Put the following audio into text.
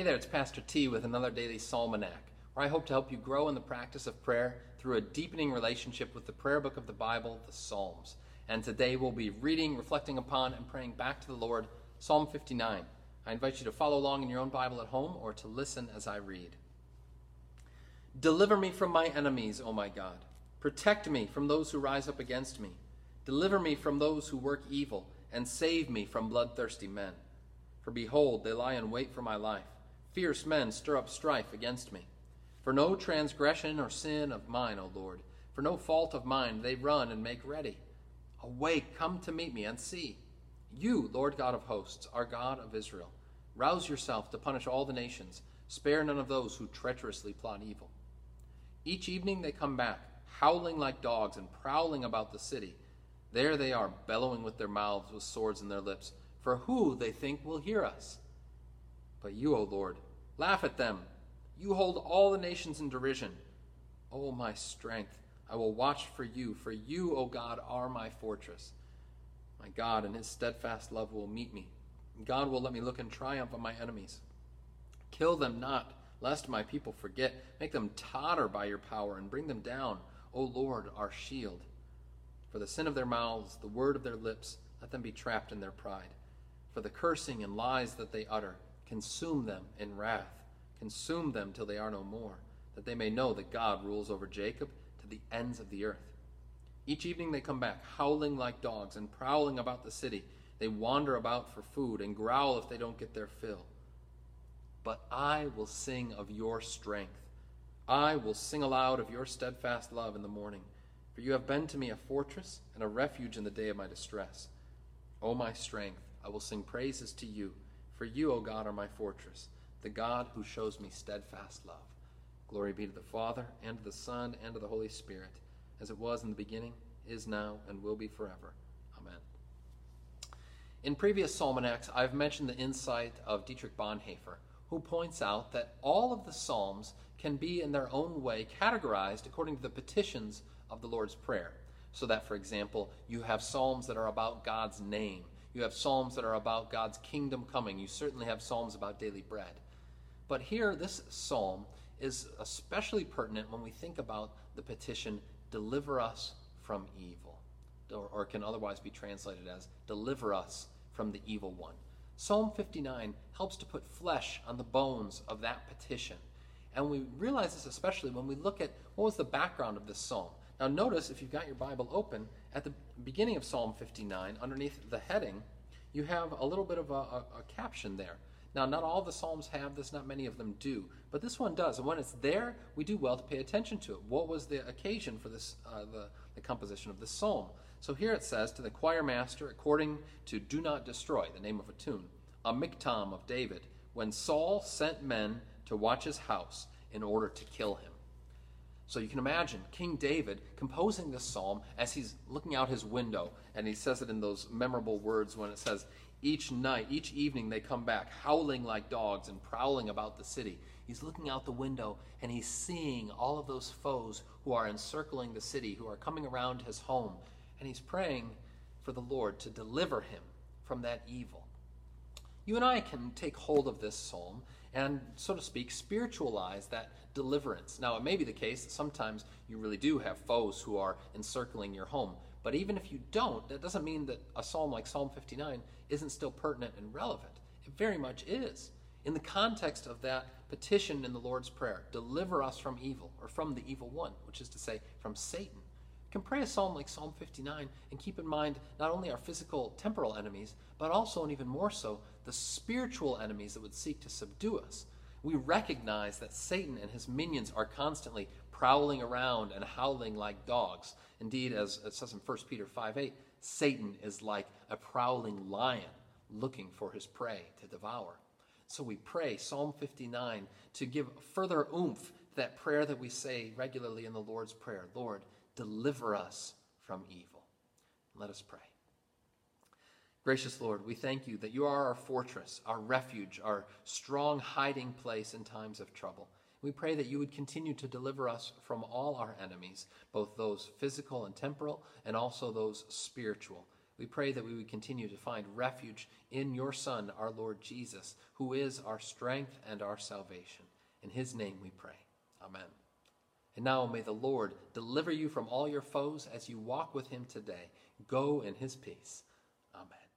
Hey there, it's Pastor T with another daily Psalmanac, where I hope to help you grow in the practice of prayer through a deepening relationship with the prayer book of the Bible, the Psalms. And today we'll be reading, reflecting upon, and praying back to the Lord, Psalm 59. I invite you to follow along in your own Bible at home or to listen as I read. Deliver me from my enemies, O my God. Protect me from those who rise up against me. Deliver me from those who work evil, and save me from bloodthirsty men. For behold, they lie in wait for my life Fierce men stir up strife against me. For no transgression or sin of mine, O Lord, for no fault of mine, they run and make ready. Awake, come to meet me, and see. You, Lord God of hosts, are God of Israel. Rouse yourself to punish all the nations. Spare none of those who treacherously plot evil. Each evening they come back, howling like dogs and prowling about the city. There they are, bellowing with their mouths, with swords in their lips. For who, they think, will hear us? But you, O Lord, laugh at them. You hold all the nations in derision. O my strength, I will watch for you, for you, O God, are my fortress. My God and his steadfast love will meet me. God will let me look in triumph on my enemies. Kill them not, lest my people forget. Make them totter by your power and bring them down, O Lord, our shield. For the sin of their mouths, the word of their lips, let them be trapped in their pride. For the cursing and lies that they utter, Consume them in wrath. Consume them till they are no more, that they may know that God rules over Jacob to the ends of the earth. Each evening they come back, howling like dogs and prowling about the city. They wander about for food and growl if they don't get their fill. But I will sing of your strength. I will sing aloud of your steadfast love in the morning. For you have been to me a fortress and a refuge in the day of my distress. O my strength, I will sing praises to you. For you, O God, are my fortress, the God who shows me steadfast love. Glory be to the Father, and to the Son, and to the Holy Spirit, as it was in the beginning, is now, and will be forever. Amen. In previous Psalmanacs, I've mentioned the insight of Dietrich Bonhoeffer, who points out that all of the Psalms can be, in their own way, categorized according to the petitions of the Lord's Prayer. So that, for example, you have Psalms that are about God's name you have psalms that are about God's kingdom coming. You certainly have psalms about daily bread. But here, this psalm is especially pertinent when we think about the petition, deliver us from evil, or, or can otherwise be translated as, deliver us from the evil one. Psalm 59 helps to put flesh on the bones of that petition. And we realize this especially when we look at what was the background of this psalm. Now, notice if you've got your Bible open, at the beginning of Psalm 59, underneath the heading, you have a little bit of a, a, a, caption there. Now, not all the Psalms have this, not many of them do, but this one does. And when it's there, we do well to pay attention to it. What was the occasion for this, uh, the, the composition of this psalm? So here it says, To the choir master, according to Do Not Destroy, the name of a tune, a miktam of David, when Saul sent men to watch his house in order to kill him. So you can imagine King David composing this psalm as he's looking out his window, and he says it in those memorable words when it says, Each night, each evening, they come back howling like dogs and prowling about the city. He's looking out the window and he's seeing all of those foes who are encircling the city, who are coming around his home, and he's praying for the Lord to deliver him from that evil. You and I can take hold of this psalm and, so to speak, spiritualize that deliverance. Now, it may be the case that sometimes you really do have foes who are encircling your home. But even if you don't, that doesn't mean that a psalm like Psalm 59 isn't still pertinent and relevant. It very much is. In the context of that petition in the Lord's Prayer, deliver us from evil, or from the evil one, which is to say, from Satan. Can pray a psalm like Psalm 59 and keep in mind not only our physical, temporal enemies, but also, and even more so, the spiritual enemies that would seek to subdue us we recognize that Satan and his minions are constantly prowling around and howling like dogs. Indeed, as it says in 1 Peter 5 8, Satan is like a prowling lion looking for his prey to devour. So we pray Psalm 59 to give further oomph to that prayer that we say regularly in the Lord's Prayer Lord, deliver us from evil. Let us pray. Gracious Lord, we thank you that you are our fortress, our refuge, our strong hiding place in times of trouble. We pray that you would continue to deliver us from all our enemies, both those physical and temporal, and also those spiritual. We pray that we would continue to find refuge in your Son, our Lord Jesus, who is our strength and our salvation. In his name we pray. Amen. And now may the Lord deliver you from all your foes as you walk with him today. Go in his peace. Amen.